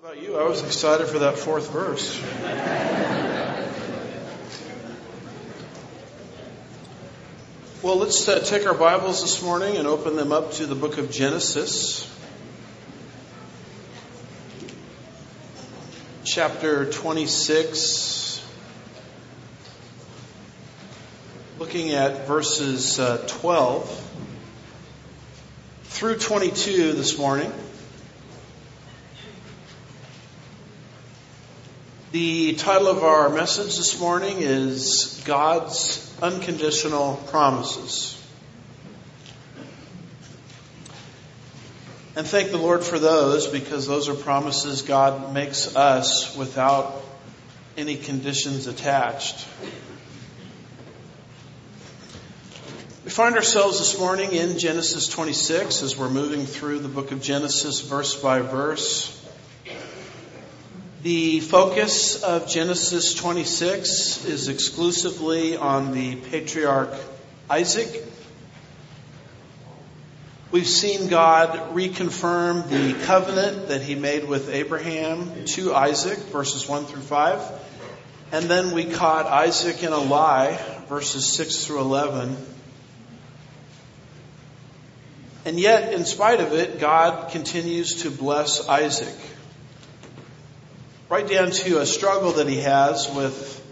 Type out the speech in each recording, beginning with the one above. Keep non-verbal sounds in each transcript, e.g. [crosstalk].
about you, I was excited for that fourth verse. well, let's uh, take our Bibles this morning and open them up to the book of Genesis, chapter 26, looking at verses uh, 12 through 22 this morning. The title of our message this morning is God's Unconditional Promises. And thank the Lord for those because those are promises God makes us without any conditions attached. We find ourselves this morning in Genesis 26 as we're moving through the book of Genesis verse by verse. The focus of Genesis 26 is exclusively on the patriarch Isaac. We've seen God reconfirm the covenant that he made with Abraham to Isaac, verses 1 through 5. And then we caught Isaac in a lie, verses 6 through 11. And yet, in spite of it, God continues to bless Isaac right down to a struggle that he has with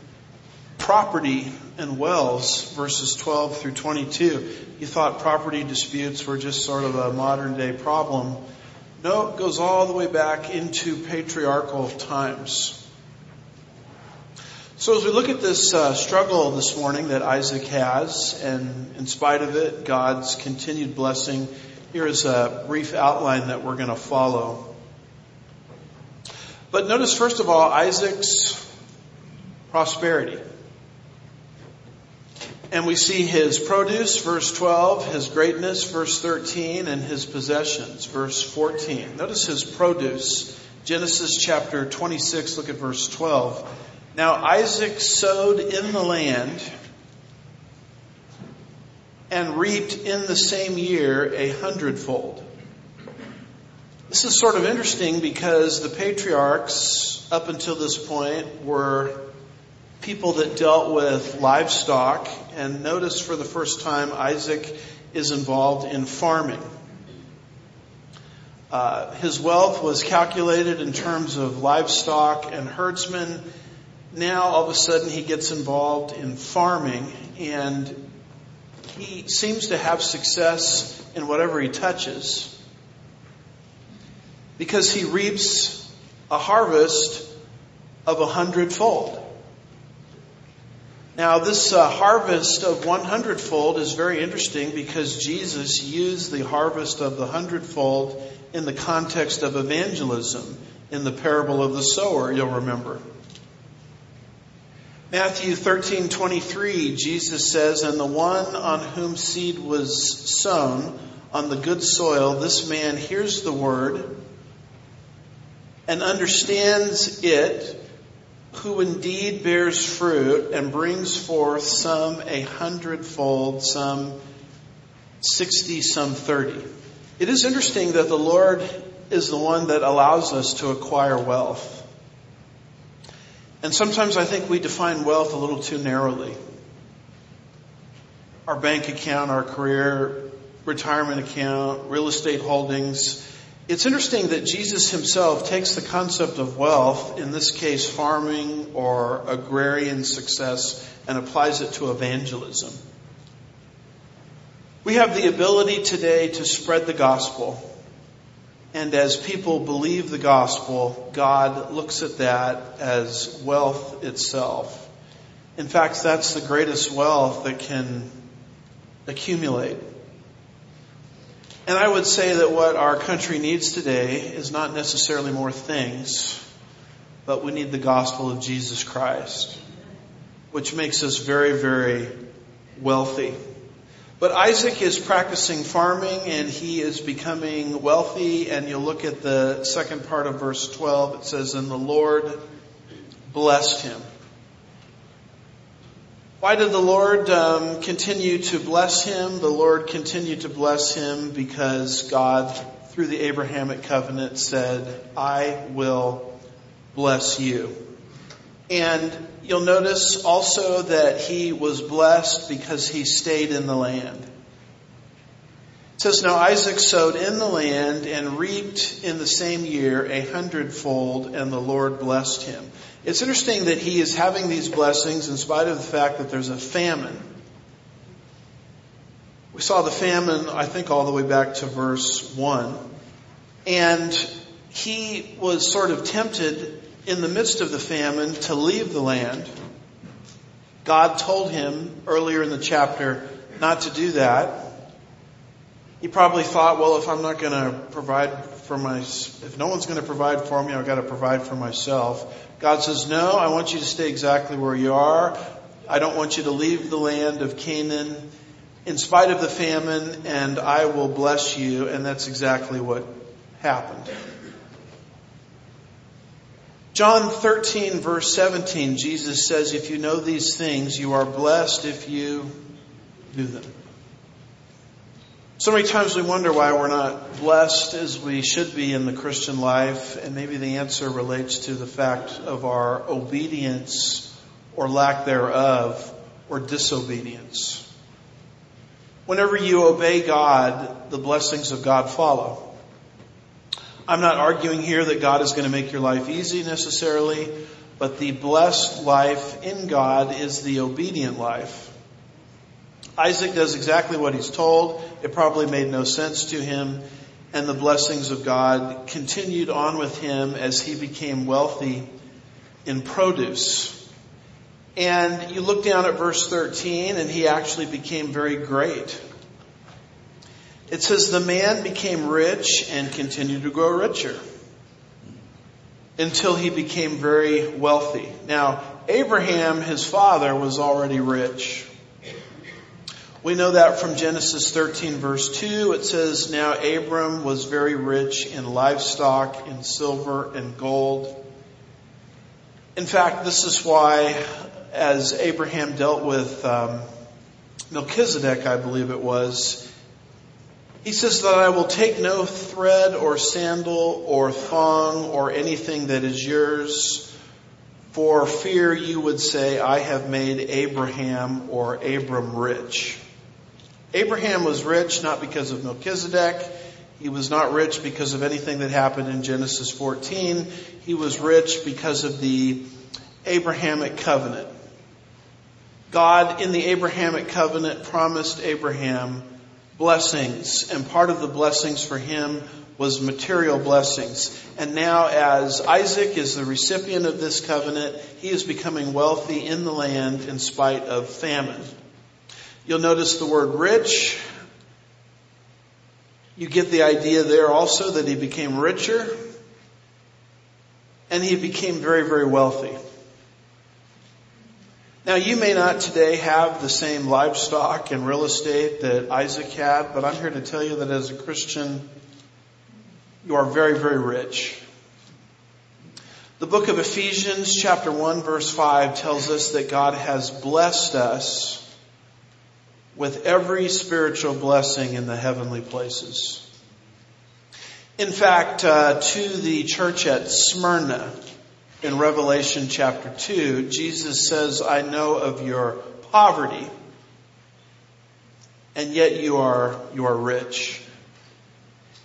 property and wells, verses 12 through 22. You thought property disputes were just sort of a modern day problem. No, it goes all the way back into patriarchal times. So as we look at this uh, struggle this morning that Isaac has, and in spite of it, God's continued blessing, here is a brief outline that we're going to follow. But notice first of all Isaac's prosperity. And we see his produce, verse 12, his greatness, verse 13, and his possessions, verse 14. Notice his produce. Genesis chapter 26, look at verse 12. Now Isaac sowed in the land and reaped in the same year a hundredfold. This is sort of interesting because the patriarchs up until this point were people that dealt with livestock and notice for the first time Isaac is involved in farming. Uh, his wealth was calculated in terms of livestock and herdsmen. Now all of a sudden he gets involved in farming and he seems to have success in whatever he touches because he reaps a harvest of a hundredfold. Now, this uh, harvest of one hundredfold is very interesting because Jesus used the harvest of the hundredfold in the context of evangelism in the parable of the sower, you'll remember. Matthew 13:23 Jesus says and the one on whom seed was sown on the good soil this man hears the word and understands it, who indeed bears fruit and brings forth some a hundredfold, some sixty, some thirty. It is interesting that the Lord is the one that allows us to acquire wealth. And sometimes I think we define wealth a little too narrowly. Our bank account, our career, retirement account, real estate holdings, it's interesting that Jesus himself takes the concept of wealth, in this case farming or agrarian success, and applies it to evangelism. We have the ability today to spread the gospel. And as people believe the gospel, God looks at that as wealth itself. In fact, that's the greatest wealth that can accumulate. And I would say that what our country needs today is not necessarily more things, but we need the gospel of Jesus Christ, which makes us very, very wealthy. But Isaac is practicing farming and he is becoming wealthy. And you'll look at the second part of verse 12. It says, And the Lord blessed him. Why did the Lord um, continue to bless him? The Lord continued to bless him because God through the Abrahamic covenant said, I will bless you. And you'll notice also that he was blessed because he stayed in the land. It says, Now Isaac sowed in the land and reaped in the same year a hundredfold, and the Lord blessed him. It's interesting that he is having these blessings in spite of the fact that there's a famine. We saw the famine, I think, all the way back to verse 1. And he was sort of tempted in the midst of the famine to leave the land. God told him earlier in the chapter not to do that. He probably thought, well, if I'm not going to provide for my, if no one's going to provide for me, I've got to provide for myself. God says, no, I want you to stay exactly where you are. I don't want you to leave the land of Canaan in spite of the famine and I will bless you. And that's exactly what happened. John 13 verse 17, Jesus says, if you know these things, you are blessed if you do them. So many times we wonder why we're not blessed as we should be in the Christian life, and maybe the answer relates to the fact of our obedience or lack thereof or disobedience. Whenever you obey God, the blessings of God follow. I'm not arguing here that God is going to make your life easy necessarily, but the blessed life in God is the obedient life. Isaac does exactly what he's told. It probably made no sense to him. And the blessings of God continued on with him as he became wealthy in produce. And you look down at verse 13 and he actually became very great. It says the man became rich and continued to grow richer until he became very wealthy. Now, Abraham, his father, was already rich. We know that from Genesis 13 verse 2. It says, Now Abram was very rich in livestock, in silver and gold. In fact, this is why, as Abraham dealt with um, Melchizedek, I believe it was, he says that I will take no thread or sandal or thong or anything that is yours for fear you would say, I have made Abraham or Abram rich. Abraham was rich not because of Melchizedek. He was not rich because of anything that happened in Genesis 14. He was rich because of the Abrahamic covenant. God in the Abrahamic covenant promised Abraham blessings, and part of the blessings for him was material blessings. And now as Isaac is the recipient of this covenant, he is becoming wealthy in the land in spite of famine. You'll notice the word rich. You get the idea there also that he became richer and he became very, very wealthy. Now you may not today have the same livestock and real estate that Isaac had, but I'm here to tell you that as a Christian, you are very, very rich. The book of Ephesians chapter 1 verse 5 tells us that God has blessed us with every spiritual blessing in the heavenly places. In fact, uh, to the church at Smyrna, in Revelation chapter 2, Jesus says, I know of your poverty, and yet you are, you are rich.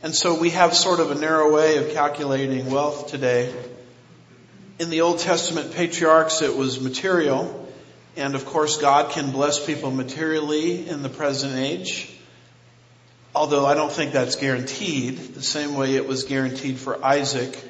And so we have sort of a narrow way of calculating wealth today. In the Old Testament patriarchs, it was material. And of course, God can bless people materially in the present age. Although I don't think that's guaranteed, the same way it was guaranteed for Isaac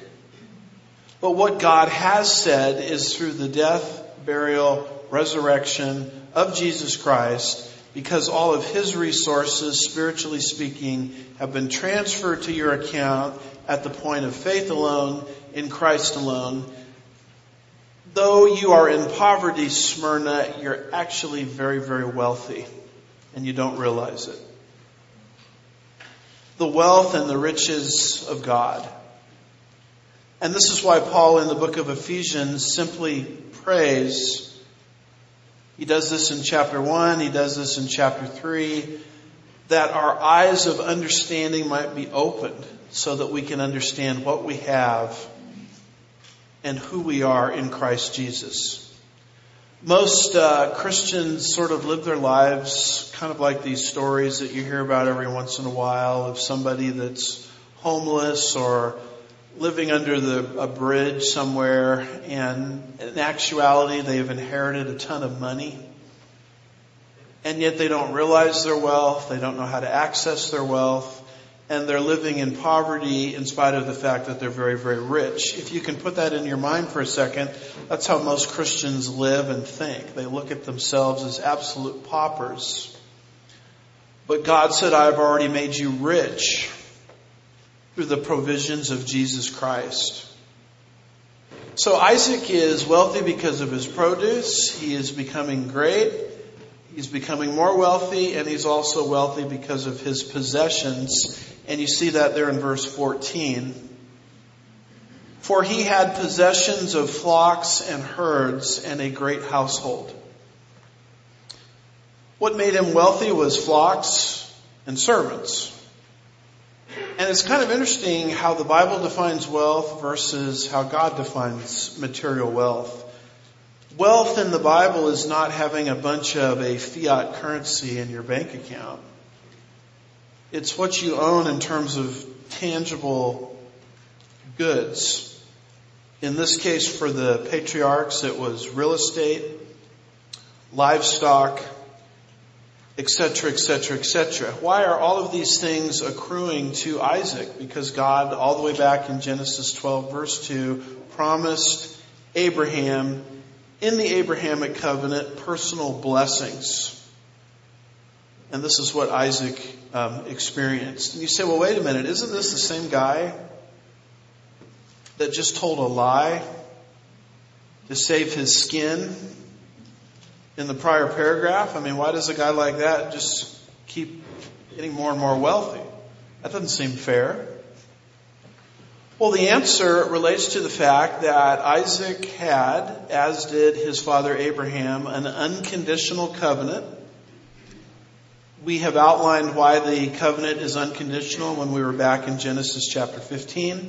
but what God has said is through the death, burial, resurrection of Jesus Christ, because all of his resources, spiritually speaking, have been transferred to your account at the point of faith alone, in Christ alone. Though you are in poverty, Smyrna, you're actually very, very wealthy, and you don't realize it. The wealth and the riches of God. And this is why Paul in the book of Ephesians simply prays. He does this in chapter 1, he does this in chapter 3. that our eyes of understanding might be opened so that we can understand what we have and who we are in Christ Jesus. Most uh, Christians sort of live their lives kind of like these stories that you hear about every once in a while of somebody that's homeless or living under the, a bridge somewhere and in actuality they've inherited a ton of money. And yet they don't realize their wealth, they don't know how to access their wealth, and they're living in poverty in spite of the fact that they're very, very rich. If you can put that in your mind for a second, that's how most Christians live and think. They look at themselves as absolute paupers. But God said, I have already made you rich through the provisions of Jesus Christ. So Isaac is wealthy because of his produce. He is becoming great. He's becoming more wealthy and he's also wealthy because of his possessions. And you see that there in verse 14. For he had possessions of flocks and herds and a great household. What made him wealthy was flocks and servants. And it's kind of interesting how the Bible defines wealth versus how God defines material wealth. Wealth in the Bible is not having a bunch of a fiat currency in your bank account. It's what you own in terms of tangible goods. In this case, for the patriarchs, it was real estate, livestock, etc., etc., etc. Why are all of these things accruing to Isaac? Because God, all the way back in Genesis 12 verse 2, promised Abraham in the Abrahamic covenant personal blessings. And this is what Isaac um, experienced. And you say, well, wait a minute, isn't this the same guy that just told a lie to save his skin in the prior paragraph? I mean, why does a guy like that just keep getting more and more wealthy? That doesn't seem fair. Well, the answer relates to the fact that Isaac had, as did his father Abraham, an unconditional covenant. We have outlined why the covenant is unconditional when we were back in Genesis chapter 15.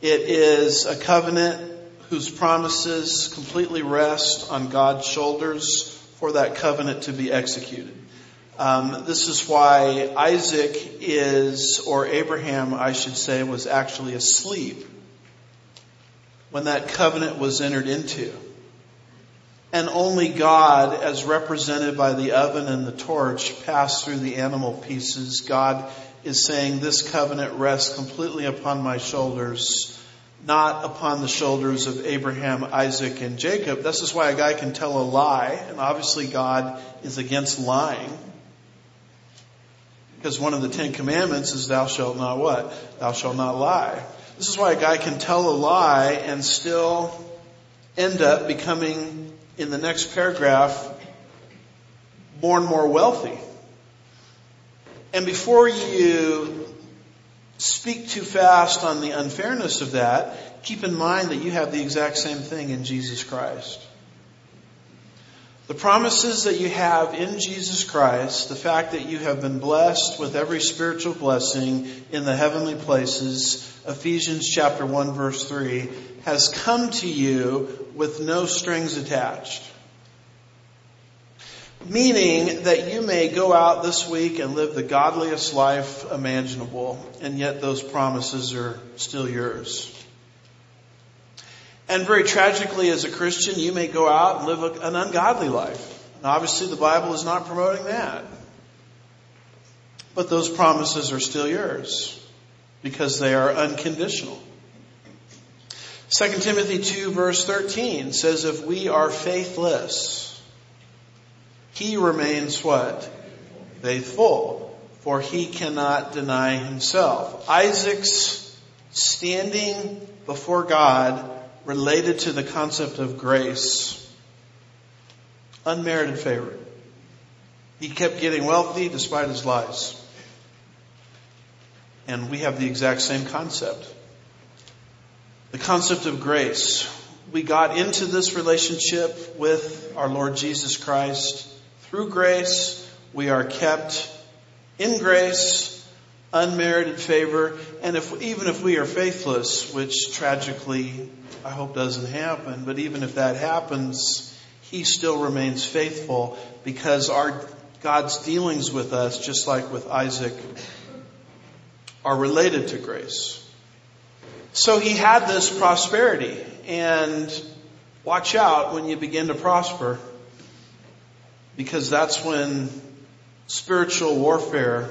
It is a covenant whose promises completely rest on God's shoulders for that covenant to be executed. Um, this is why Isaac is, or Abraham, I should say, was actually asleep when that covenant was entered into. And only God, as represented by the oven and the torch, passed through the animal pieces. God is saying, this covenant rests completely upon my shoulders, not upon the shoulders of Abraham, Isaac, and Jacob. This is why a guy can tell a lie, and obviously God is against lying. Because one of the Ten Commandments is thou shalt not what? Thou shalt not lie. This is why a guy can tell a lie and still end up becoming, in the next paragraph, more and more wealthy. And before you speak too fast on the unfairness of that, keep in mind that you have the exact same thing in Jesus Christ. The promises that you have in Jesus Christ, the fact that you have been blessed with every spiritual blessing in the heavenly places, Ephesians chapter 1 verse 3, has come to you with no strings attached. Meaning that you may go out this week and live the godliest life imaginable, and yet those promises are still yours. And very tragically, as a Christian, you may go out and live an ungodly life. And obviously, the Bible is not promoting that. But those promises are still yours because they are unconditional. 2 Timothy 2 verse 13 says, if we are faithless, he remains what? Faithful, for he cannot deny himself. Isaac's standing before God related to the concept of grace. Unmerited favor. He kept getting wealthy despite his lies. And we have the exact same concept. The concept of grace. We got into this relationship with our Lord Jesus Christ. Through grace, we are kept In grace, unmerited favor, and if, even if we are faithless, which tragically I hope doesn't happen, but even if that happens, He still remains faithful because our God's dealings with us, just like with Isaac, are related to grace. So he had this prosperity and watch out when you begin to prosper because that's when spiritual warfare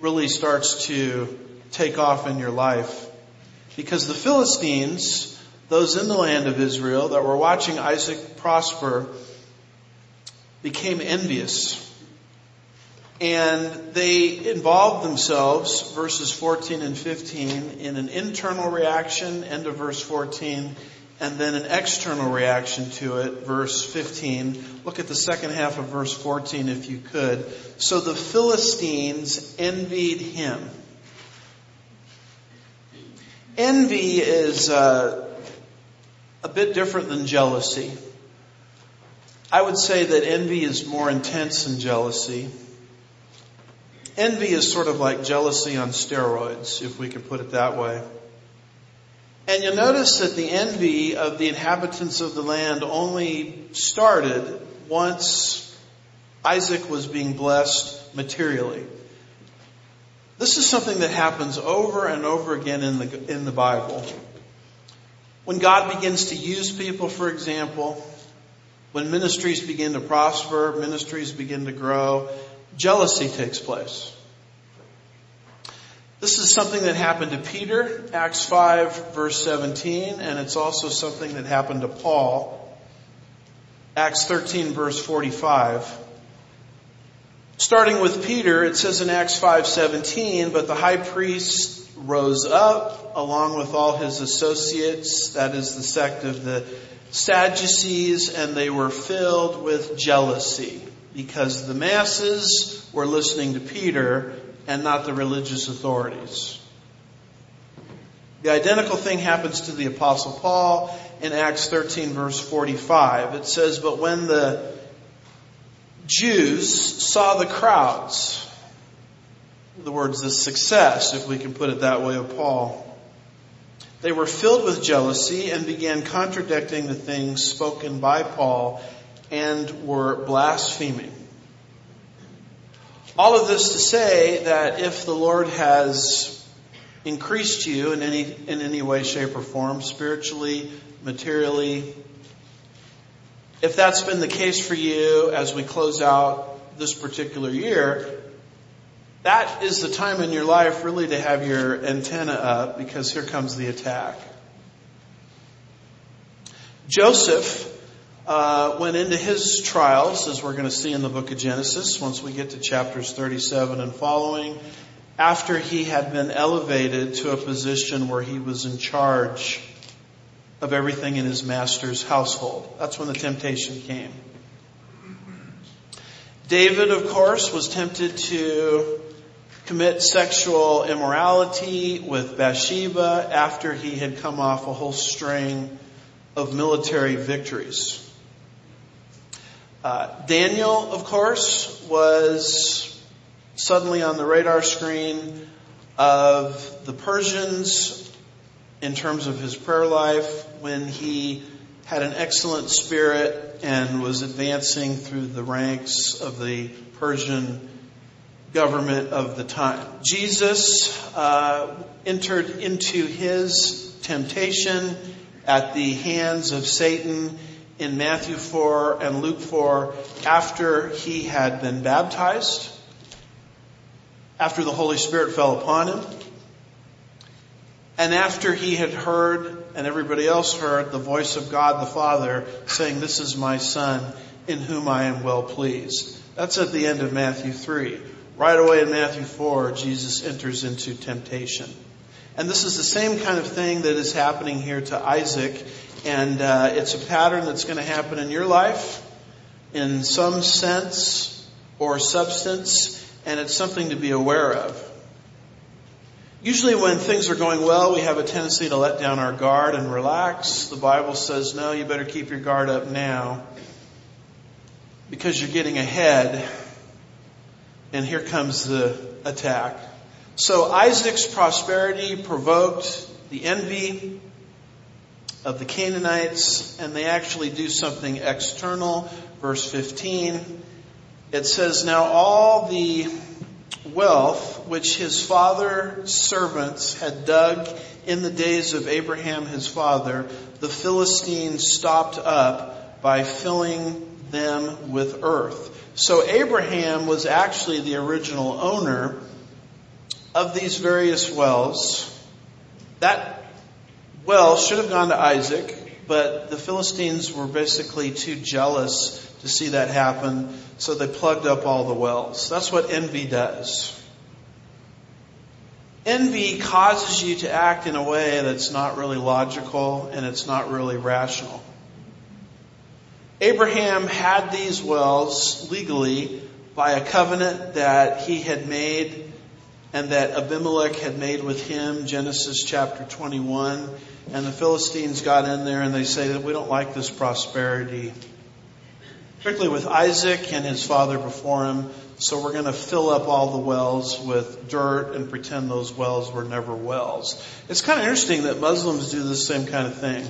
really starts to take off in your life. Because the Philistines, those in the land of Israel that were watching Isaac prosper, became envious. And they involved themselves, verses 14 and 15, in an internal reaction, end of verse 14, and then an external reaction to it, verse 15. Look at the second half of verse 14 if you could. So the Philistines envied him. Envy is uh, a bit different than jealousy. I would say that envy is more intense than jealousy. Envy is sort of like jealousy on steroids, if we can put it that way. And you'll notice that the envy of the inhabitants of the land only started once Isaac was being blessed materially. This is something that happens over and over again in the, in the Bible. When God begins to use people, for example, when ministries begin to prosper, ministries begin to grow, jealousy takes place. This is something that happened to Peter, Acts 5 verse 17, and it's also something that happened to Paul, Acts 13 verse 45. Starting with Peter, it says in Acts 5:17, but the high priest rose up along with all his associates, that is the sect of the Sadducees, and they were filled with jealousy because the masses were listening to Peter and not the religious authorities. The identical thing happens to the apostle Paul in Acts 13 verse 45. It says, but when the Jews saw the crowds, the words, the success, if we can put it that way, of Paul, they were filled with jealousy and began contradicting the things spoken by Paul and were blaspheming. All of this to say that if the Lord has increased you in any, in any way, shape, or form, spiritually, materially, if that's been the case for you as we close out this particular year, that is the time in your life really to have your antenna up because here comes the attack. Joseph uh, went into his trials, as we're going to see in the book of Genesis, once we get to chapters 37 and following, after he had been elevated to a position where he was in charge of everything in his master's household. That's when the temptation came. David, of course, was tempted to commit sexual immorality with Bathsheba after he had come off a whole string of military victories. Uh, Daniel, of course, was suddenly on the radar screen of the Persians in terms of his prayer life when he had an excellent spirit and was advancing through the ranks of the Persian government of the time. Jesus uh, entered into his temptation at the hands of Satan in Matthew 4 and Luke 4 after he had been baptized, after the Holy Spirit fell upon him, and after he had heard and everybody else heard the voice of God the Father saying, This is my Son in whom I am well pleased. That's at the end of Matthew 3. Right away in Matthew 4, Jesus enters into temptation. And this is the same kind of thing that is happening here to Isaac and uh, it's a pattern that's going to happen in your life in some sense or substance, and it's something to be aware of. Usually when things are going well, we have a tendency to let down our guard and relax. The Bible says, no, you better keep your guard up now because you're getting ahead and here comes the attack. So Isaac's prosperity provoked the envy of the Canaanites, and they actually do something external. Verse 15, it says, Now all the wealth which his father's servants had dug in the days of Abraham his father, the Philistines stopped up by filling them with earth. So Abraham was actually the original owner of these various wells. That well should have gone to Isaac, but the Philistines were basically too jealous to see that happen, so they plugged up all the wells. That's what envy does. Envy causes you to act in a way that's not really logical and it's not really rational. Abraham had these wells legally by a covenant that he had made and that Abimelech had made with him, Genesis chapter 21. And the Philistines got in there and they say that we don't like this prosperity, particularly with Isaac and his father before him. So we're going to fill up all the wells with dirt and pretend those wells were never wells. It's kind of interesting that Muslims do the same kind of thing.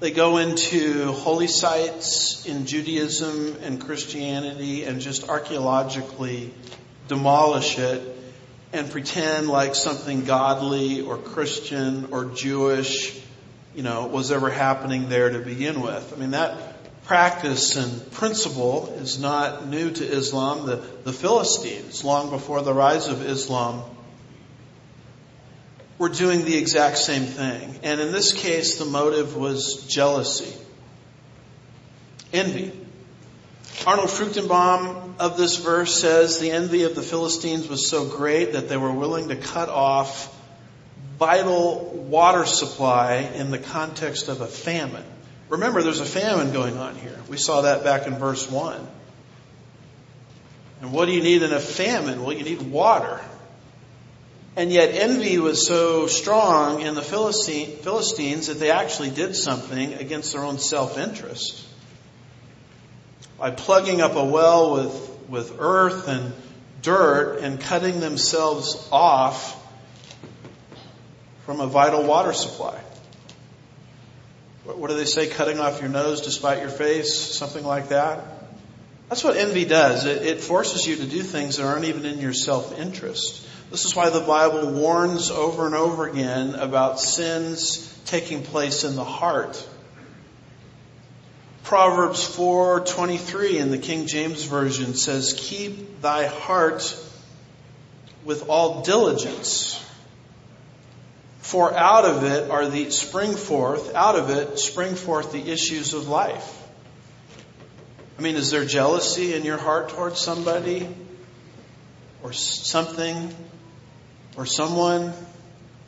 They go into holy sites in Judaism and Christianity and just archaeologically demolish it and pretend like something godly or Christian or Jewish, you know, was ever happening there to begin with. I mean, that practice and principle is not new to Islam. The, the Philistines, long before the rise of Islam, were doing the exact same thing. And in this case, the motive was jealousy, envy. Arnold Fruchtenbaum of this verse says the envy of the Philistines was so great that they were willing to cut off vital water supply in the context of a famine. Remember, there's a famine going on here. We saw that back in verse 1. And what do you need in a famine? Well, you need water. And yet envy was so strong in the Philistines that they actually did something against their own self-interest. By plugging up a well with, with earth and dirt and cutting themselves off from a vital water supply. What do they say? Cutting off your nose to spite your face? Something like that? That's what envy does. It, it forces you to do things that aren't even in your self-interest. This is why the Bible warns over and over again about sins taking place in the heart. Proverbs 4:23 in the King James version says, "Keep thy heart with all diligence, for out of it are the spring forth, out of it spring forth the issues of life. I mean, is there jealousy in your heart towards somebody or something or someone?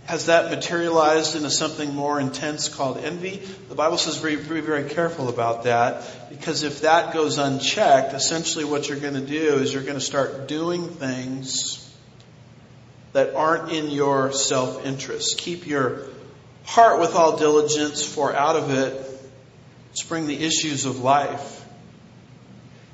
Has that materialized into something more intense called envy? The Bible says be very, very careful about that because if that goes unchecked, essentially what you're going to do is you're going to start doing things that aren't in your self-interest. Keep your heart with all diligence, for out of it spring the issues of life.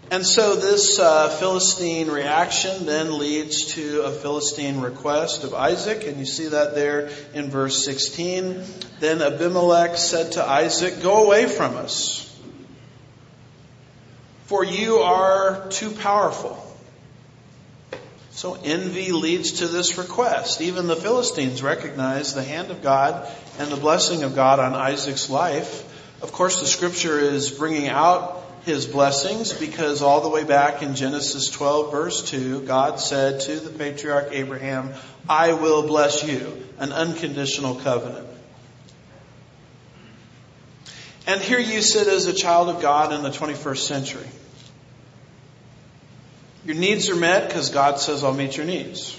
And so this uh, Philistine reaction then leads to a Philistine request of Isaac, and you see that there in verse 16. Then Abimelech said to Isaac, Go away from us, for you are too powerful. So envy leads to this request. Even the Philistines recognize the hand of God and the blessing of God on Isaac's life. Of course, the scripture is bringing out his blessings because all the way back in Genesis 12 verse 2, God said to the patriarch Abraham, I will bless you, an unconditional covenant. And here you sit as a child of God in the 21st century. Your needs are met because God says, I'll meet your needs.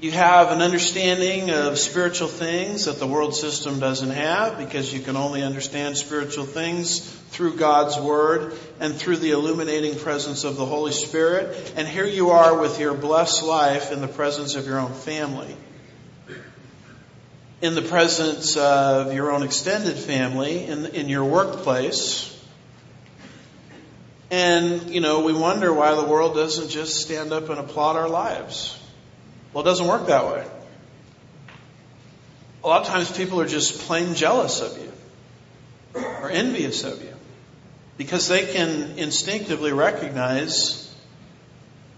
You have an understanding of spiritual things that the world system doesn't have because you can only understand spiritual things through God's Word and through the illuminating presence of the Holy Spirit. And here you are with your blessed life in the presence of your own family. In the presence of your own extended family, in, in your workplace, And, you know, we wonder why the world doesn't just stand up and applaud our lives. Well, it doesn't work that way. A lot of times people are just plain jealous of you or envious of you because they can instinctively recognize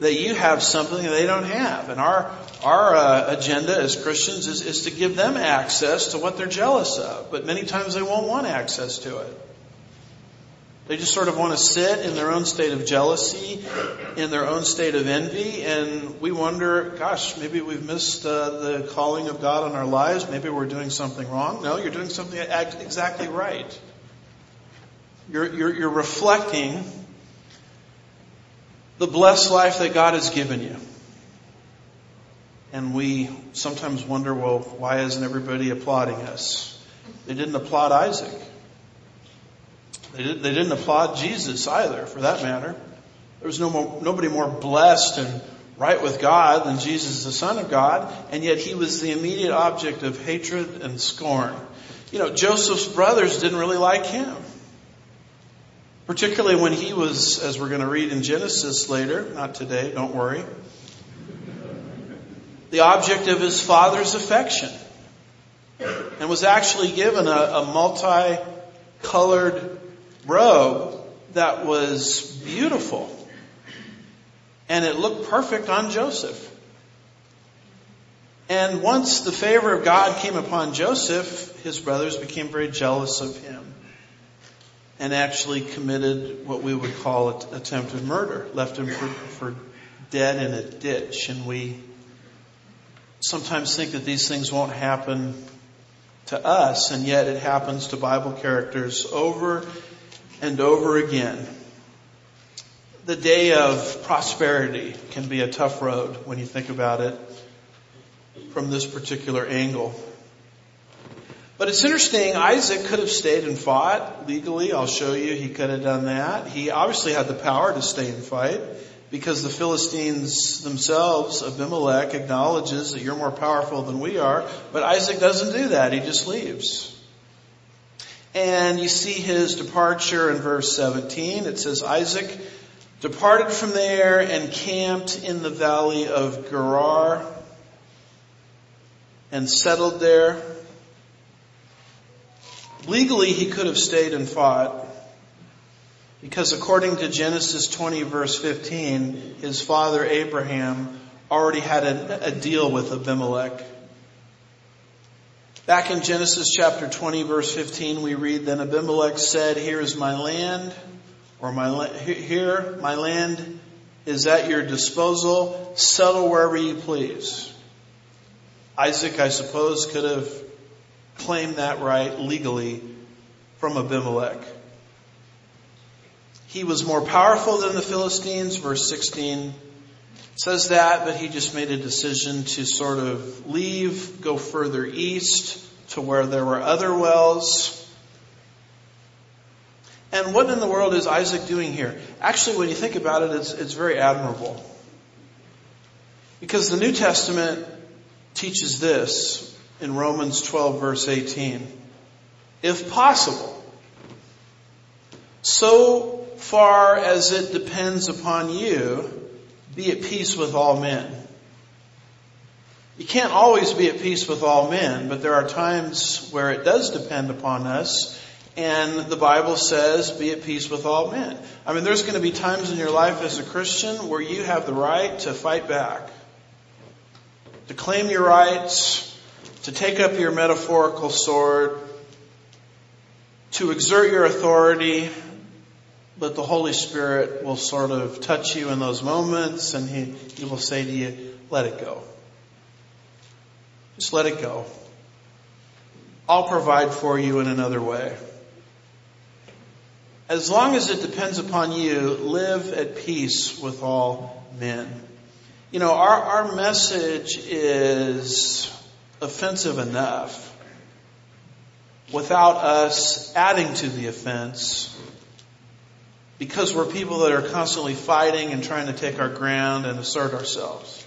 that you have something they don't have. And our, our uh, agenda as Christians is, is to give them access to what they're jealous of. But many times they won't want access to it. They just sort of want to sit in their own state of jealousy, in their own state of envy, and we wonder, gosh, maybe we've missed uh, the calling of God on our lives. Maybe we're doing something wrong. No, you're doing something exactly right. You're, you're, you're reflecting the blessed life that God has given you. And we sometimes wonder, well, why isn't everybody applauding us? They didn't applaud Isaac. They, did, they didn't applaud Jesus either, for that matter. There was no more, nobody more blessed and right with God than Jesus, the Son of God, and yet he was the immediate object of hatred and scorn. You know, Joseph's brothers didn't really like him. Particularly when he was, as we're going to read in Genesis later, not today, don't worry, the object of his father's affection. And was actually given a, a multi-colored robe that was beautiful. And it looked perfect on Joseph. And once the favor of God came upon Joseph, his brothers became very jealous of him and actually committed what we would call attempted murder, left him for, for dead in a ditch. And we sometimes think that these things won't happen to us, and yet it happens to Bible characters over and over again. The day of prosperity can be a tough road when you think about it from this particular angle. But it's interesting, Isaac could have stayed and fought legally. I'll show you he could have done that. He obviously had the power to stay and fight because the Philistines themselves, Abimelech acknowledges that you're more powerful than we are, but Isaac doesn't do that. He just leaves. And you see his departure in verse 17. It says, Isaac departed from there and camped in the valley of Gerar and settled there. Legally, he could have stayed and fought because according to Genesis 20 verse 15, his father Abraham already had a, a deal with Abimelech. Back in Genesis chapter 20 verse 15 we read, then Abimelech said, here is my land, or my, here, my land is at your disposal, settle wherever you please. Isaac, I suppose, could have claimed that right legally from Abimelech. He was more powerful than the Philistines, verse 16 says that, but he just made a decision to sort of leave, go further east to where there were other wells. And what in the world is Isaac doing here? Actually, when you think about it, it's, it's very admirable. Because the New Testament teaches this in Romans 12 verse 18. If possible, so far as it depends upon you, be at peace with all men. You can't always be at peace with all men, but there are times where it does depend upon us. And the Bible says, be at peace with all men. I mean, there's going to be times in your life as a Christian where you have the right to fight back, to claim your rights, to take up your metaphorical sword, to exert your authority, but the Holy Spirit will sort of touch you in those moments and he, he will say to you, let it go. Just let it go. I'll provide for you in another way. As long as it depends upon you, live at peace with all men. You know, our, our message is offensive enough without us adding to the offense because we're people that are constantly fighting and trying to take our ground and assert ourselves.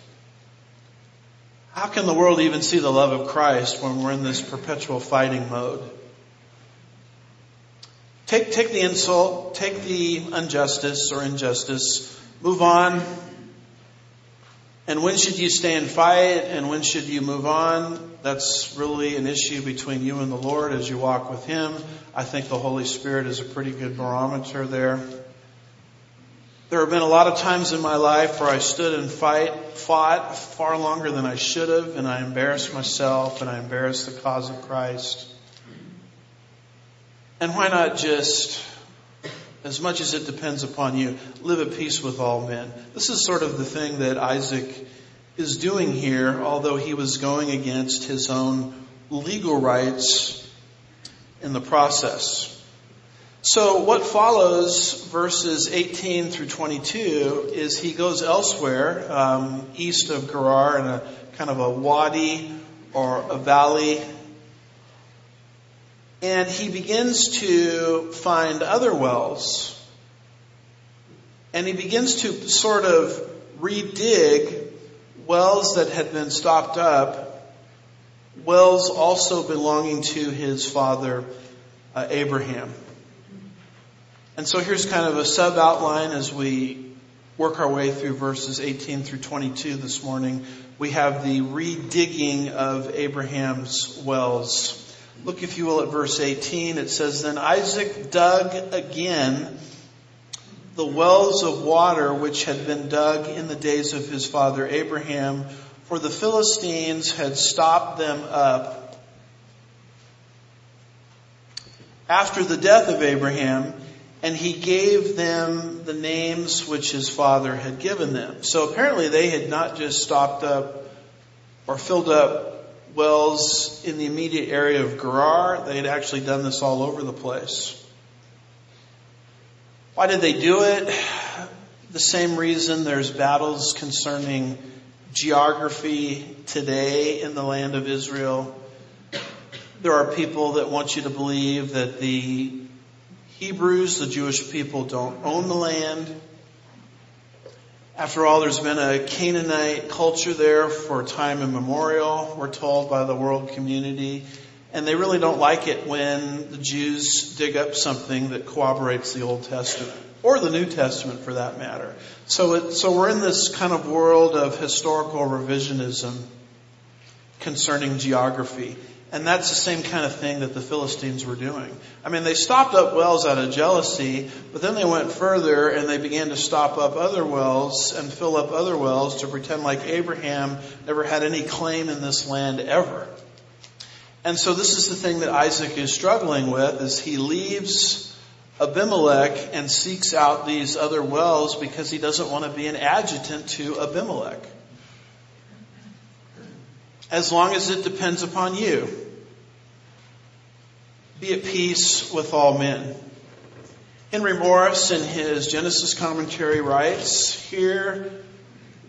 How can the world even see the love of Christ when we're in this perpetual fighting mode? Take, take the insult, take the injustice or injustice, move on. And when should you stay and fight and when should you move on? That's really an issue between you and the Lord as you walk with Him. I think the Holy Spirit is a pretty good barometer there. There have been a lot of times in my life where I stood and fight, fought far longer than I should have, and I embarrassed myself and I embarrassed the cause of Christ. And why not just, as much as it depends upon you, live at peace with all men? This is sort of the thing that Isaac is doing here, although he was going against his own legal rights in the process. So what follows verses 18 through 22 is he goes elsewhere, um, east of Gerar in a kind of a wadi or a valley and he begins to find other wells. And he begins to sort of redig wells that had been stopped up, wells also belonging to his father uh, Abraham. And so here's kind of a sub outline as we work our way through verses 18 through 22 this morning. We have the redigging of Abraham's wells. Look, if you will, at verse 18. It says, Then Isaac dug again the wells of water which had been dug in the days of his father Abraham, for the Philistines had stopped them up. After the death of Abraham, and he gave them the names which his father had given them. So apparently they had not just stopped up or filled up wells in the immediate area of Gerar. They had actually done this all over the place. Why did they do it? The same reason there's battles concerning geography today in the land of Israel. There are people that want you to believe that the Hebrews, the Jewish people, don't own the land. After all, there's been a Canaanite culture there for time immemorial, we're told by the world community. And they really don't like it when the Jews dig up something that corroborates the Old Testament. Or the New Testament for that matter. So it, so we're in this kind of world of historical revisionism concerning geography. And that's the same kind of thing that the Philistines were doing. I mean, they stopped up wells out of jealousy, but then they went further and they began to stop up other wells and fill up other wells to pretend like Abraham never had any claim in this land ever. And so this is the thing that Isaac is struggling with is he leaves Abimelech and seeks out these other wells because he doesn't want to be an adjutant to Abimelech. As long as it depends upon you. Be at peace with all men. Henry Morris in his Genesis commentary writes, here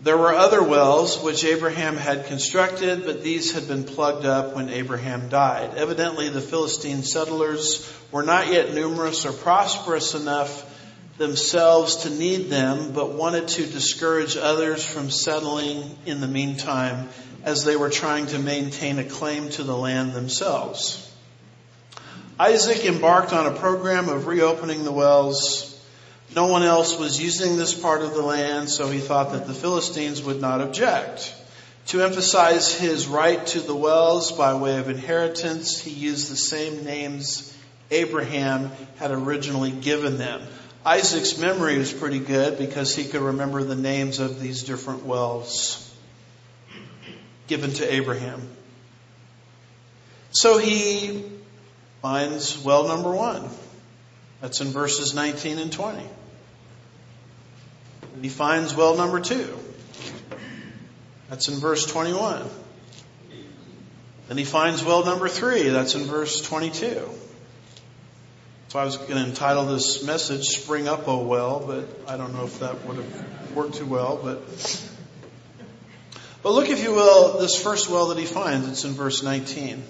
there were other wells which Abraham had constructed, but these had been plugged up when Abraham died. Evidently the Philistine settlers were not yet numerous or prosperous enough themselves to need them, but wanted to discourage others from settling in the meantime as they were trying to maintain a claim to the land themselves. Isaac embarked on a program of reopening the wells. No one else was using this part of the land, so he thought that the Philistines would not object. To emphasize his right to the wells by way of inheritance, he used the same names Abraham had originally given them. Isaac's memory was pretty good because he could remember the names of these different wells given to Abraham. So he finds well number one. That's in verses 19 and 20. And he finds well number two. That's in verse 21. Then he finds well number three. That's in verse 22. So I was going to entitle this message Spring Up, Oh Well, but I don't know if that would have worked too well, but. But look, if you will, this first well that he finds, it's in verse 19.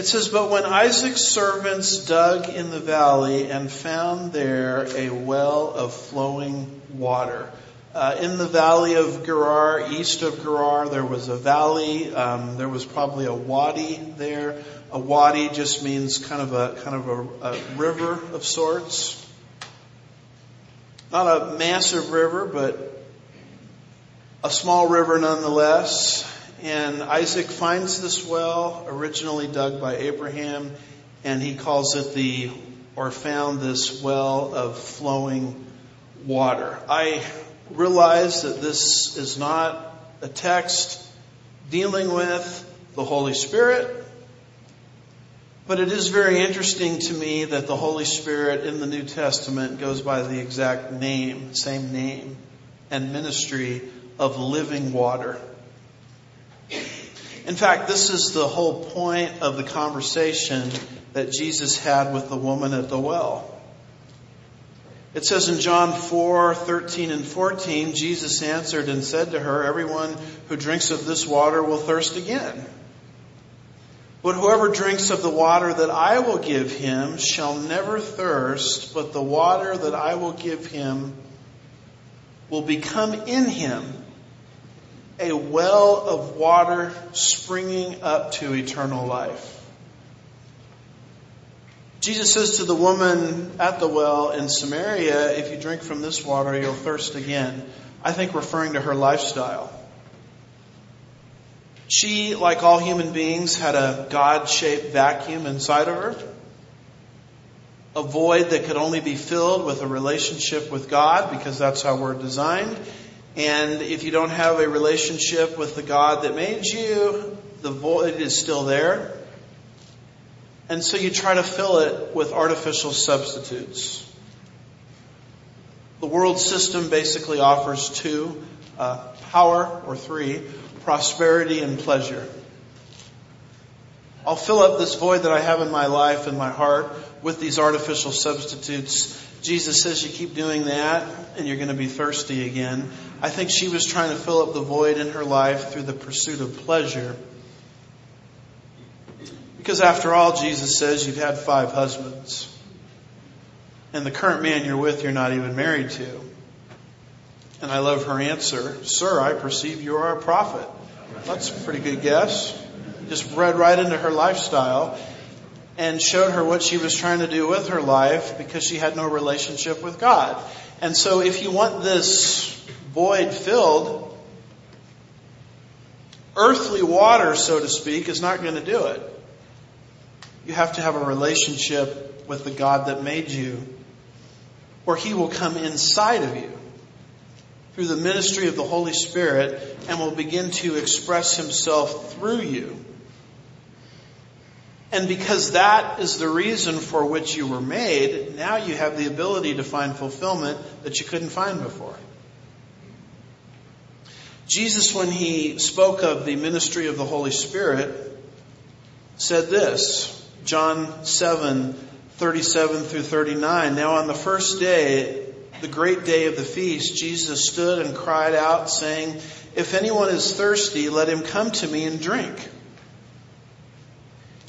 It says, But when Isaac's servants dug in the valley and found there a well of flowing water. Uh, in the valley of Gerar, east of Gerar, there was a valley. Um, there was probably a wadi there. A wadi just means kind of a kind of a, a river of sorts. Not a massive river, but a small river nonetheless. And Isaac finds this well, originally dug by Abraham, and he calls it the, or found this well of flowing water. I realize that this is not a text dealing with the Holy Spirit, but it is very interesting to me that the Holy Spirit in the New Testament goes by the exact name, same name, and ministry of living water. In fact, this is the whole point of the conversation that Jesus had with the woman at the well. It says in John 4, 13 and 14, Jesus answered and said to her, Everyone who drinks of this water will thirst again. But whoever drinks of the water that I will give him shall never thirst, but the water that I will give him will become in him a well of water springing up to eternal life. Jesus says to the woman at the well in Samaria, if you drink from this water, you'll thirst again. I think referring to her lifestyle. She, like all human beings, had a God-shaped vacuum inside of her. A void that could only be filled with a relationship with God because that's how we're designed. And if you don't have a relationship with the God that made you, the void is still there. And so you try to fill it with artificial substitutes. The world system basically offers two, uh, power or three, prosperity and pleasure. I'll fill up this void that I have in my life and my heart with these artificial substitutes. Jesus says you keep doing that and you're going to be thirsty again. I think she was trying to fill up the void in her life through the pursuit of pleasure. Because after all, Jesus says you've had five husbands. And the current man you're with, you're not even married to. And I love her answer, Sir, I perceive you are a prophet. That's a pretty good guess. Just read right into her lifestyle and showed her what she was trying to do with her life because she had no relationship with God. And so if you want this void filled, earthly water, so to speak, is not going to do it. You have to have a relationship with the God that made you, or He will come inside of you through the ministry of the Holy Spirit and will begin to express himself through you. And because that is the reason for which you were made, now you have the ability to find fulfillment that you couldn't find before. Jesus, when he spoke of the ministry of the Holy Spirit, said this, John 7, 37 through 39. Now on the first day the great day of the feast, Jesus stood and cried out, saying, If anyone is thirsty, let him come to me and drink.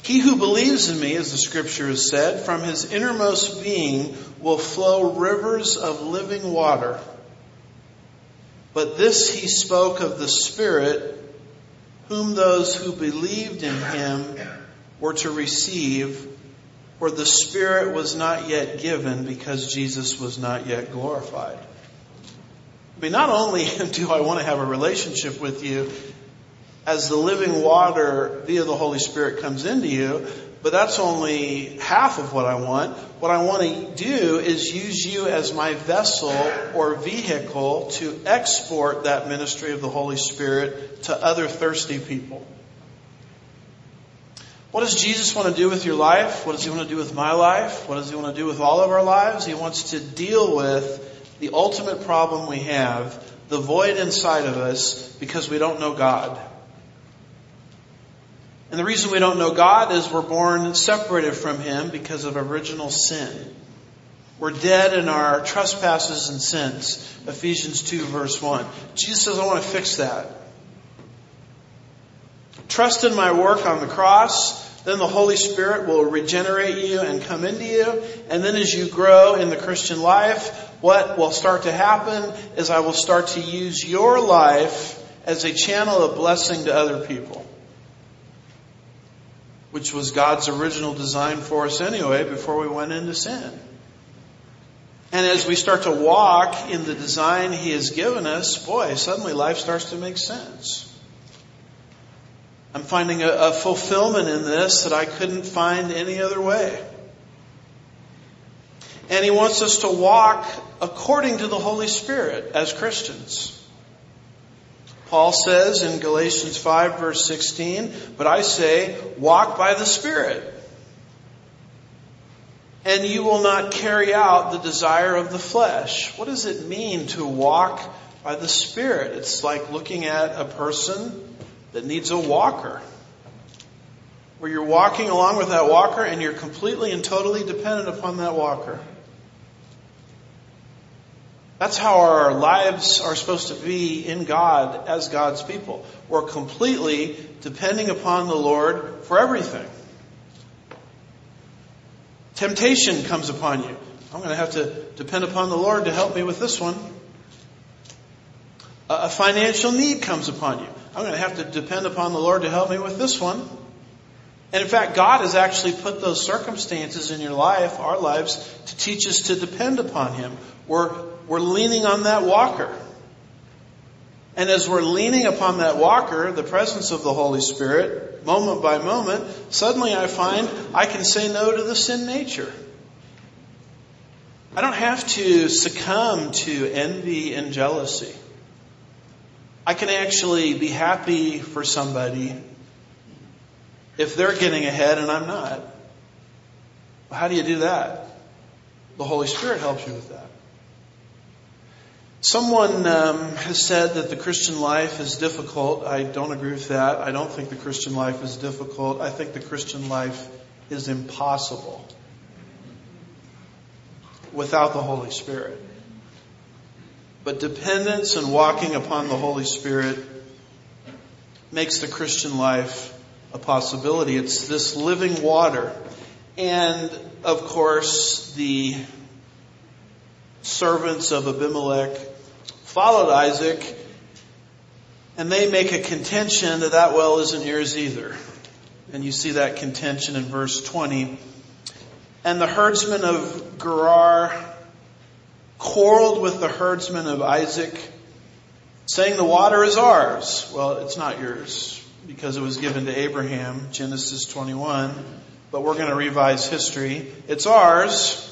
He who believes in me, as the scripture has said, from his innermost being will flow rivers of living water. But this he spoke of the Spirit, whom those who believed in him were to receive for the Spirit was not yet given because Jesus was not yet glorified. I mean, not only [laughs] do I want to have a relationship with you as the living water via the Holy Spirit comes into you, but that's only half of what I want. What I want to do is use you as my vessel or vehicle to export that ministry of the Holy Spirit to other thirsty people. What does Jesus want to do with your life? What does he want to do with my life? What does he want to do with all of our lives? He wants to deal with the ultimate problem we have, the void inside of us, because we don't know God. And the reason we don't know God is we're born separated from Him because of original sin. We're dead in our trespasses and sins. Ephesians 2 verse 1. Jesus says, I want to fix that. Trust in my work on the cross. Then the Holy Spirit will regenerate you and come into you. And then as you grow in the Christian life, what will start to happen is I will start to use your life as a channel of blessing to other people. Which was God's original design for us anyway before we went into sin. And as we start to walk in the design He has given us, boy, suddenly life starts to make sense. I'm finding a, a, fulfillment in this that I couldn't find any other way. And He wants us to walk according to the Holy Spirit as Christians. Paul says in Galatians 5 verse 16, but I say, walk by the Spirit and you will not carry out the desire of the flesh. What does it mean to walk by the Spirit? It's like looking at a person that needs a walker. Where you're walking along with that walker and you're completely and totally dependent upon that walker. That's how our lives are supposed to be in God as God's people. We're completely depending upon the Lord for everything. Temptation comes upon you. I'm going to have to depend upon the Lord to help me with this one. A financial need comes upon you. I'm going to have to depend upon the Lord to help me with this one. And in fact, God has actually put those circumstances in your life, our lives, to teach us to depend upon Him. We're, we're leaning on that walker. And as we're leaning upon that walker, the presence of the Holy Spirit, moment by moment, suddenly I find I can say no to the sin nature. I don't have to succumb to envy and jealousy. I can actually be happy for somebody if they're getting ahead and I'm not. How do you do that? The Holy Spirit helps you with that. Someone um, has said that the Christian life is difficult. I don't agree with that. I don't think the Christian life is difficult. I think the Christian life is impossible without the Holy Spirit. But dependence and walking upon the Holy Spirit makes the Christian life a possibility. It's this living water. And of course, the servants of Abimelech followed Isaac, and they make a contention that that well isn't yours either. And you see that contention in verse 20. And the herdsmen of Gerar quarreled with the herdsmen of Isaac, saying the water is ours. Well, it's not yours because it was given to Abraham, Genesis 21. But we're going to revise history. It's ours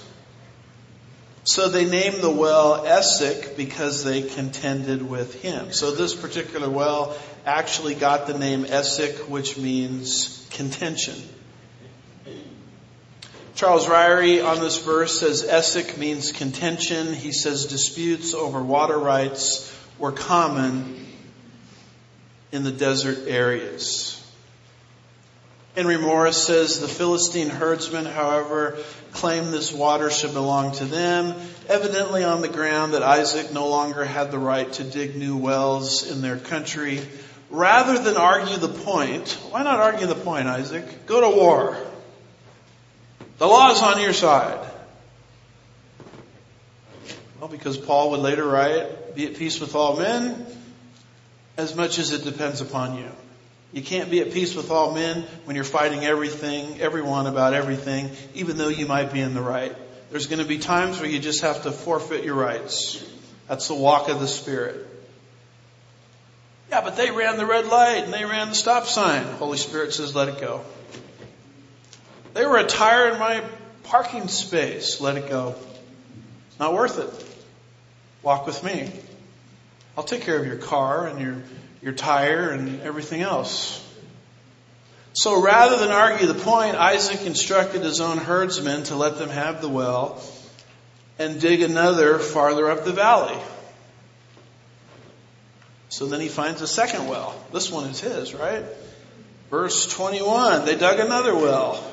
so they named the well Essek because they contended with him. So this particular well actually got the name Essek, which means contention. Charles Ryrie on this verse says Essek means contention. He says disputes over water rights were common in the desert areas. Henry Morris says the Philistine herdsmen, however, claimed this water should belong to them, evidently on the ground that Isaac no longer had the right to dig new wells in their country. Rather than argue the point, why not argue the point, Isaac? Go to war. The law is on your side. Well, because Paul would later write, be at peace with all men as much as it depends upon you. You can't be at peace with all men when you're fighting everything, everyone about everything, even though you might be in the right. There's going to be times where you just have to forfeit your rights. That's the walk of the Spirit. Yeah, but they ran the red light and they ran the stop sign. Holy Spirit says, let it go. They were a tire in my parking space. Let it go. Not worth it. Walk with me. I'll take care of your car and your your tire and everything else. So rather than argue the point, Isaac instructed his own herdsmen to let them have the well and dig another farther up the valley. So then he finds a second well. This one is his, right? Verse 21, they dug another well.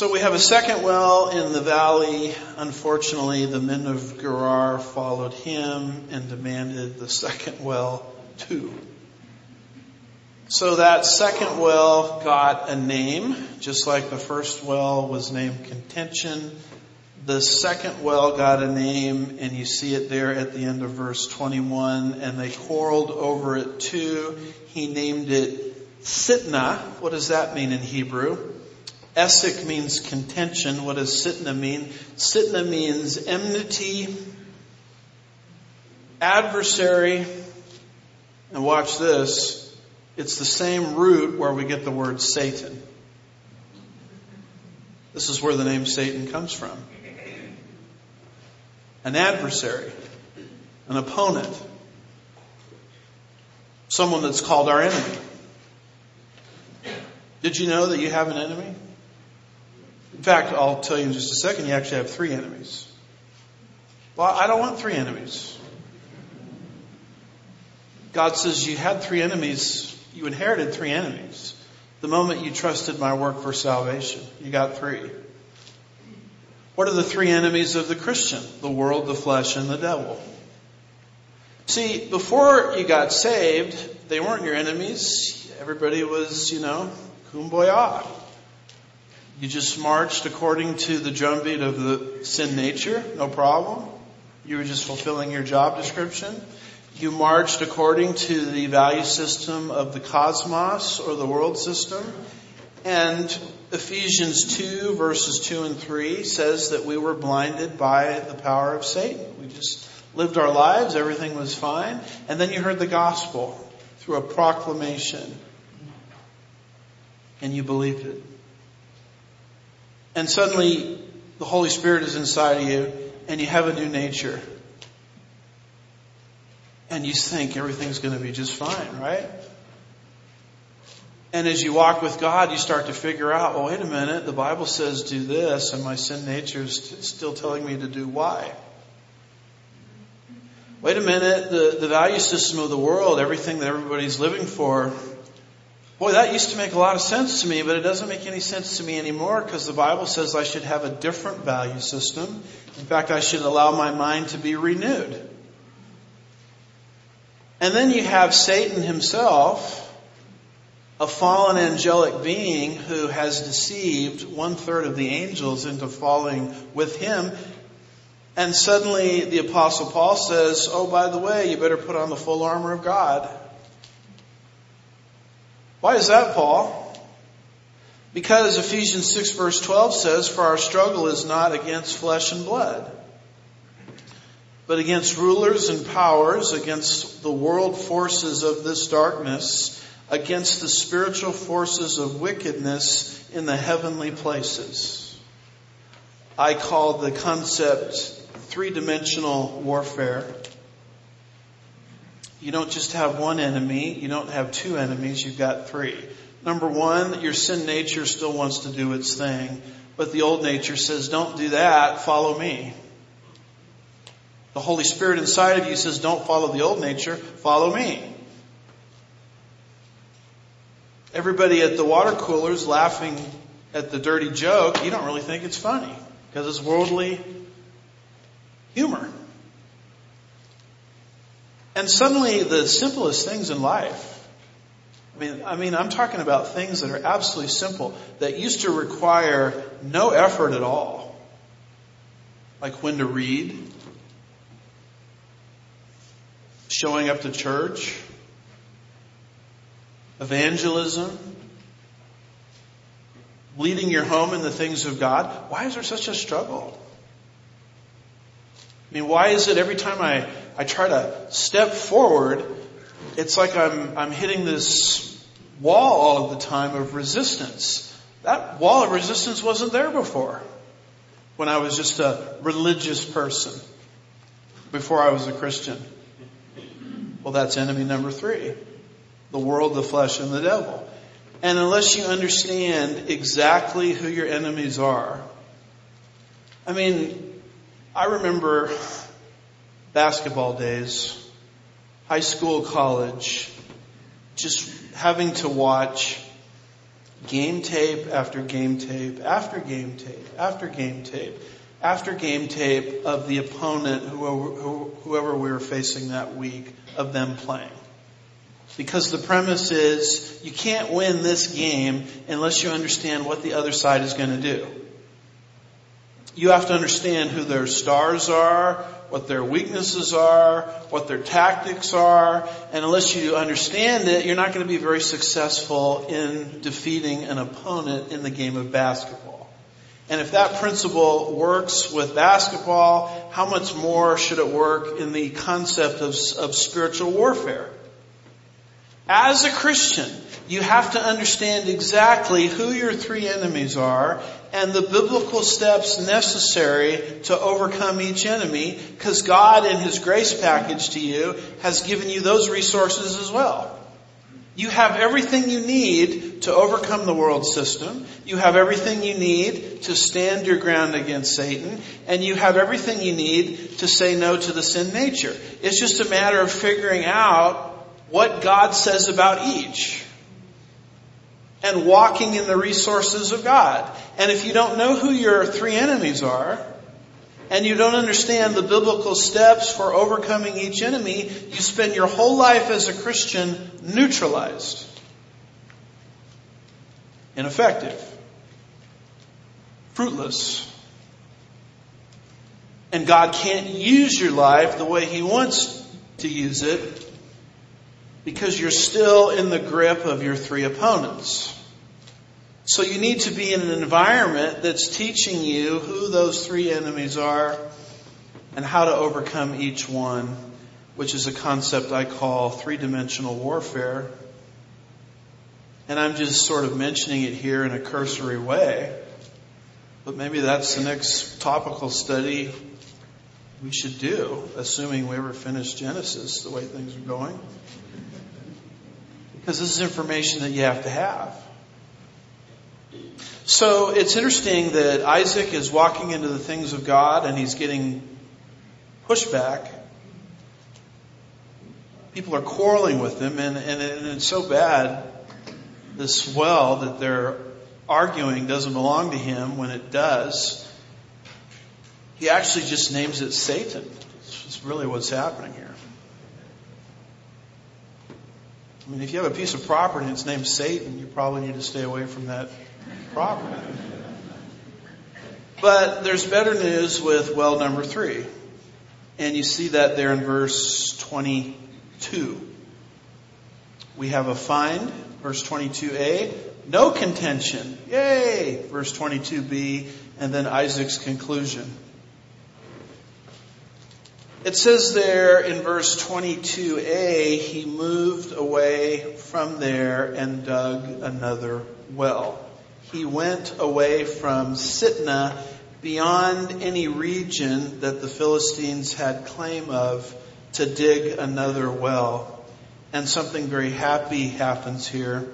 So we have a second well in the valley. Unfortunately, the men of Gerar followed him and demanded the second well too. So that second well got a name, just like the first well was named contention. The second well got a name, and you see it there at the end of verse 21, and they quarreled over it too. He named it Sitnah. What does that mean in Hebrew? Esek means contention. What does Sitnah mean? Sitnah means enmity, adversary, and watch this. It's the same root where we get the word Satan. This is where the name Satan comes from. An adversary, an opponent, someone that's called our enemy. Did you know that you have an enemy? In fact, I'll tell you in just a second, you actually have three enemies. Well, I don't want three enemies. God says you had three enemies, you inherited three enemies. The moment you trusted my work for salvation, you got three. What are the three enemies of the Christian? The world, the flesh, and the devil. See, before you got saved, they weren't your enemies. Everybody was, you know, kumbaya. You just marched according to the drumbeat of the sin nature, no problem. You were just fulfilling your job description. You marched according to the value system of the cosmos or the world system. And Ephesians 2 verses 2 and 3 says that we were blinded by the power of Satan. We just lived our lives, everything was fine. And then you heard the gospel through a proclamation. And you believed it. And suddenly the Holy Spirit is inside of you and you have a new nature and you think everything's going to be just fine, right? And as you walk with God, you start to figure out, well, wait a minute, the Bible says do this, and my sin nature is still telling me to do Y. Wait a minute, the, the value system of the world, everything that everybody's living for, boy, that used to make a lot of sense to me, but it doesn't make any sense to me anymore because the Bible says I should have a different value system. In fact, I should allow my mind to be renewed. And then you have Satan himself, a fallen angelic being who has deceived one third of the angels into falling with him. And suddenly the apostle Paul says, oh, by the way, you better put on the full armor of God. Why is that, Paul? Because Ephesians 6 verse 12 says, for our struggle is not against flesh and blood but against rulers and powers, against the world forces of this darkness, against the spiritual forces of wickedness in the heavenly places. I call the concept three-dimensional warfare. You don't just have one enemy, you don't have two enemies, you've got three. Number one, your sin nature still wants to do its thing, but the old nature says, don't do that, follow me. The Holy Spirit inside of you says, don't follow the old nature, follow me. Everybody at the water coolers laughing at the dirty joke, you don't really think it's funny because it's worldly humor. And suddenly the simplest things in life, I mean, I mean, I'm talking about things that are absolutely simple that used to require no effort at all. Like when to read, showing up to church, evangelism, leading your home in the things of God. Why is there such a struggle? I mean, why is it every time I, I try to step forward, it's like I'm, I'm hitting this wall all of the time of resistance. That wall of resistance wasn't there before when I was just a religious person, before I was a Christian. Well, that's enemy number three. The world, the flesh, and the devil. And unless you understand exactly who your enemies are, I mean, I remember basketball days, high school, college, just having to watch game tape after game tape after game tape after game tape after game tape of the opponent, whoever, whoever we were facing that week, of them playing. Because the premise is you can't win this game unless you understand what the other side is going to do. You have to understand who their stars are, what their weaknesses are, what their tactics are, and unless you understand it, you're not going to be very successful in defeating an opponent in the game of basketball. And if that principle works with basketball, how much more should it work in the concept of, of spiritual warfare? As a Christian, you have to understand exactly who your three enemies are and the biblical steps necessary to overcome each enemy because God in His grace package to you has given you those resources as well. You have everything you need to overcome the world system. You have everything you need to stand your ground against Satan. And you have everything you need to say no to the sin nature. It's just a matter of figuring out what God says about each and walking in the resources of God. And if you don't know who your three enemies are, and you don't understand the biblical steps for overcoming each enemy, you spend your whole life as a Christian neutralized, ineffective, fruitless. And God can't use your life the way He wants to use it because you're still in the grip of your three opponents. So you need to be in an environment that's teaching you who those three enemies are and how to overcome each one, which is a concept I call three-dimensional warfare. And I'm just sort of mentioning it here in a cursory way. But maybe that's the next topical study we should do, assuming we ever finish Genesis the way things are going. Because this is information that you have to have. So it's interesting that Isaac is walking into the things of God and he's getting pushback. People are quarreling with him and, and, and it's so bad, this well that they're arguing doesn't belong to him when it does. He actually just names it Satan. It's really what's happening here. I mean, if you have a piece of property and it's named Satan, you probably need to stay away from that property. But there's better news with well number three. And you see that there in verse 22. We have a find, verse 22a, no contention, yay, verse 22b, and then Isaac's conclusion. It says there in verse 22a, he moved away from there and dug another well. He went away from Sitnah beyond any region that the Philistines had claim of to dig another well. And something very happy happens here.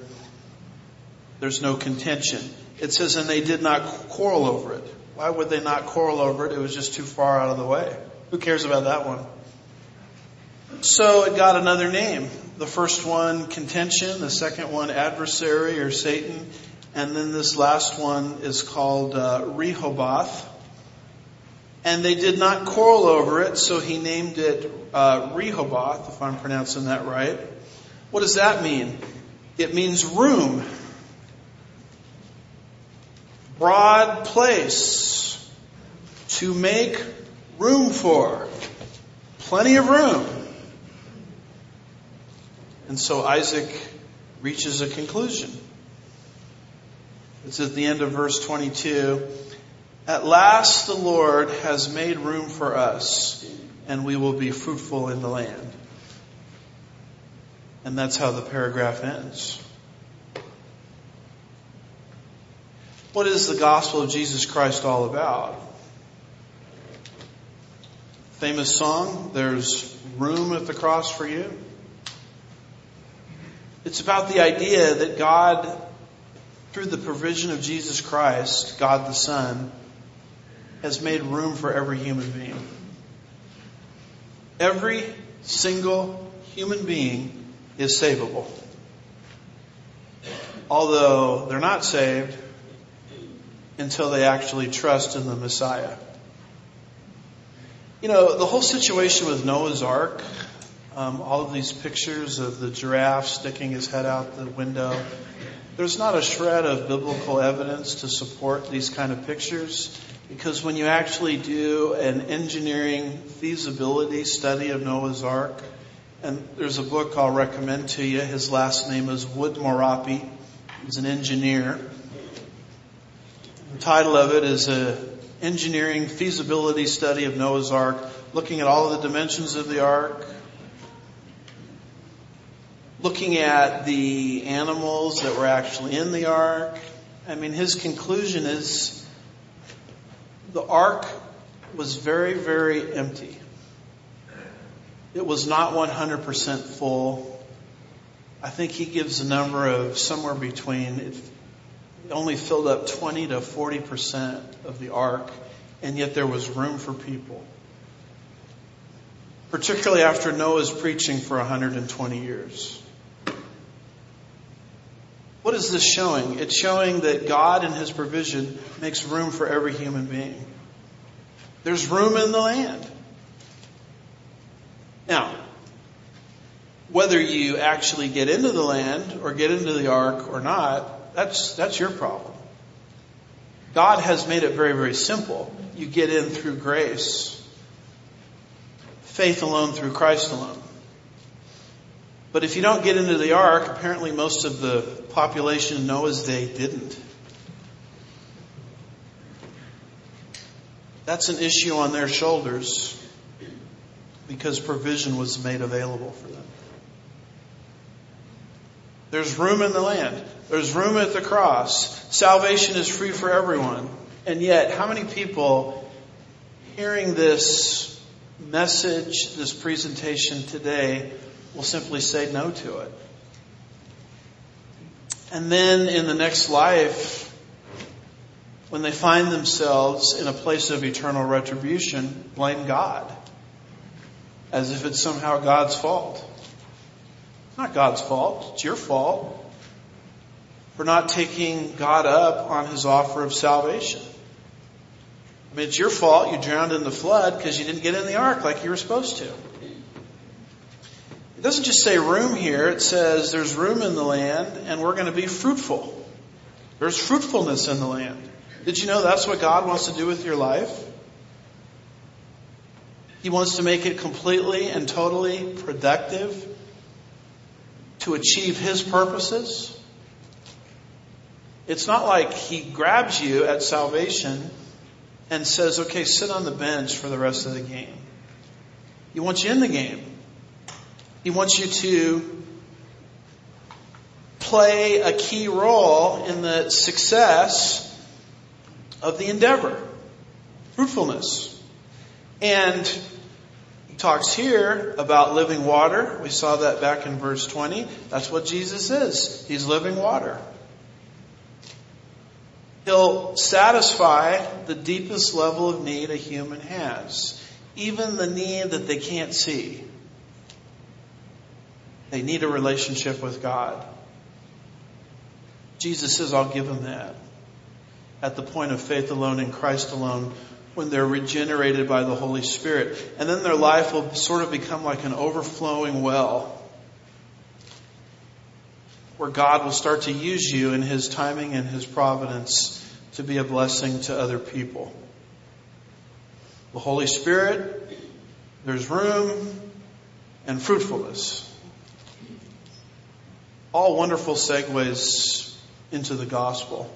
There's no contention. It says, and they did not quarrel over it. Why would they not quarrel over it? It was just too far out of the way. Who cares about that one? So it got another name. The first one, contention. The second one, adversary or Satan. And then this last one is called uh, Rehoboth. And they did not quarrel over it, so he named it uh, Rehoboth, if I'm pronouncing that right. What does that mean? It means room. Broad place. To make room for. Plenty of room. And so Isaac reaches a conclusion. It's at the end of verse 22. At last the Lord has made room for us and we will be fruitful in the land. And that's how the paragraph ends. What is the gospel of Jesus Christ all about? Famous song, There's Room at the Cross for You. It's about the idea that God, through the provision of Jesus Christ, God the Son, has made room for every human being. Every single human being is savable. Although they're not saved until they actually trust in the Messiah. You know, the whole situation with Noah's Ark, Um, all of these pictures of the giraffe sticking his head out the window. There's not a shred of biblical evidence to support these kind of pictures because when you actually do an engineering feasibility study of Noah's Ark, and there's a book I'll recommend to you. His last name is Woodmorappe. He's an engineer. The title of it is a engineering feasibility study of Noah's Ark, looking at all of the dimensions of the ark, looking at the animals that were actually in the ark. I mean, his conclusion is the ark was very, very empty. It was not 100% full. I think he gives a number of somewhere between, only filled up 20 to 40% of the ark, and yet there was room for people. Particularly after Noah's preaching for 120 years. What is this showing? It's showing that God in His provision makes room for every human being. There's room in the land. Now, whether you actually get into the land or get into the ark or not, that's, that's your problem. God has made it very, very simple. You get in through grace. Faith alone through Christ alone. But if you don't get into the ark, apparently most of the population in Noah's day didn't. That's an issue on their shoulders because provision was made available for them. There's room in the land. There's room at the cross. Salvation is free for everyone. And yet, how many people hearing this message, this presentation today, will simply say no to it? And then in the next life, when they find themselves in a place of eternal retribution, blame God as if it's somehow God's fault. Not God's fault. It's your fault for not taking God up on his offer of salvation. I mean, it's your fault you drowned in the flood because you didn't get in the ark like you were supposed to. It doesn't just say room here, it says there's room in the land and we're going to be fruitful. There's fruitfulness in the land. Did you know that's what God wants to do with your life? He wants to make it completely and totally productive to achieve His purposes. It's not like He grabs you at salvation and says, okay, sit on the bench for the rest of the game. He wants you in the game. He wants you to play a key role in the success of the endeavor. Fruitfulness. And talks here about living water. We saw that back in verse 20. That's what Jesus is. He's living water. He'll satisfy the deepest level of need a human has, even the need that they can't see. They need a relationship with God. Jesus says, I'll give them that. At the point of faith alone in Christ alone, when they're regenerated by the Holy Spirit. And then their life will sort of become like an overflowing well where God will start to use you in His timing and His providence to be a blessing to other people. The Holy Spirit, there's room and fruitfulness. All wonderful segues into the gospel.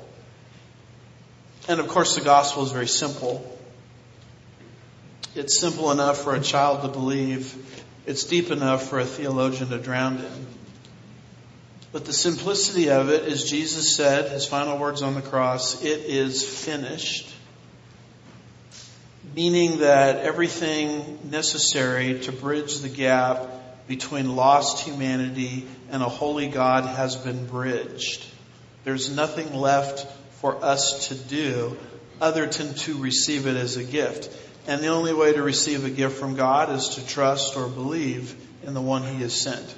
And of course the gospel is very simple. It's simple enough for a child to believe. It's deep enough for a theologian to drown in. But the simplicity of it is Jesus said, his final words on the cross, it is finished. Meaning that everything necessary to bridge the gap between lost humanity and a holy God has been bridged. There's nothing left for us to do other than to receive it as a gift. And the only way to receive a gift from God is to trust or believe in the one He has sent.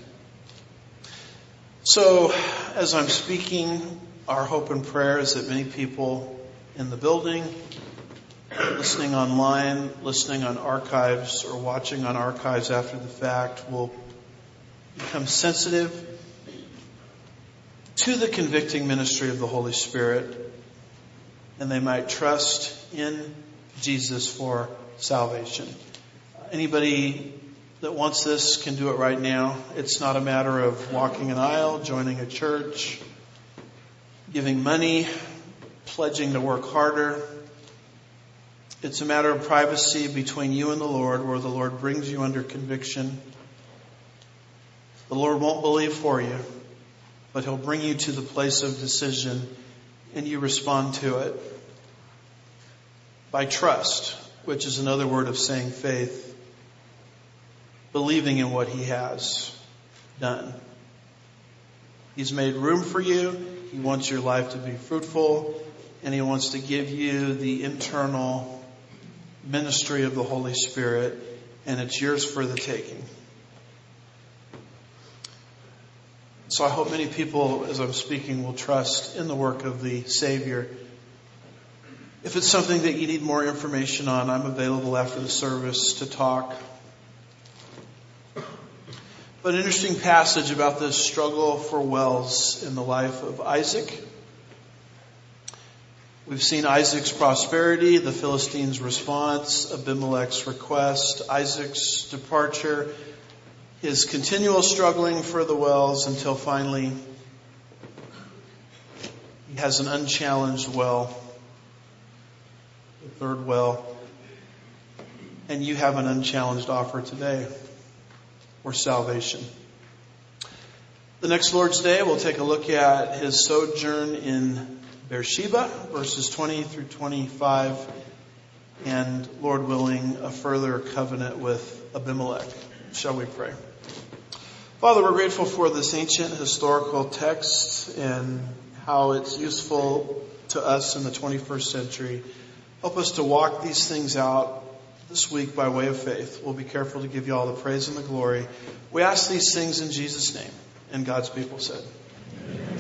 So, as I'm speaking, our hope and prayer is that many people in the building, listening online, listening on archives, or watching on archives after the fact will become sensitive to the convicting ministry of the Holy Spirit, and they might trust in Jesus for salvation. Anybody that wants this can do it right now. It's not a matter of walking an aisle, joining a church, giving money, pledging to work harder. It's a matter of privacy between you and the Lord where the Lord brings you under conviction. The Lord won't believe for you, but He'll bring you to the place of decision and you respond to it by trust, which is another word of saying faith, believing in what He has done. He's made room for you. He wants your life to be fruitful and He wants to give you the internal ministry of the Holy Spirit and it's yours for the taking. So I hope many people, as I'm speaking, will trust in the work of the Savior. If it's something that you need more information on, I'm available after the service to talk. But an interesting passage about this struggle for wells in the life of Isaac. We've seen Isaac's prosperity, the Philistines' response, Abimelech's request, Isaac's departure, his continual struggling for the wells until finally he has an unchallenged well, the third well. And you have an unchallenged offer today for salvation. The next Lord's Day, we'll take a look at his sojourn in Beersheba, verses 20 through 25, and Lord willing, a further covenant with Abimelech. Shall we pray? Father, we're grateful for this ancient historical text and how it's useful to us in the 21st century. Help us to walk these things out this week by way of faith. We'll be careful to give you all the praise and the glory. We ask these things in Jesus' name. And God's people said, Amen.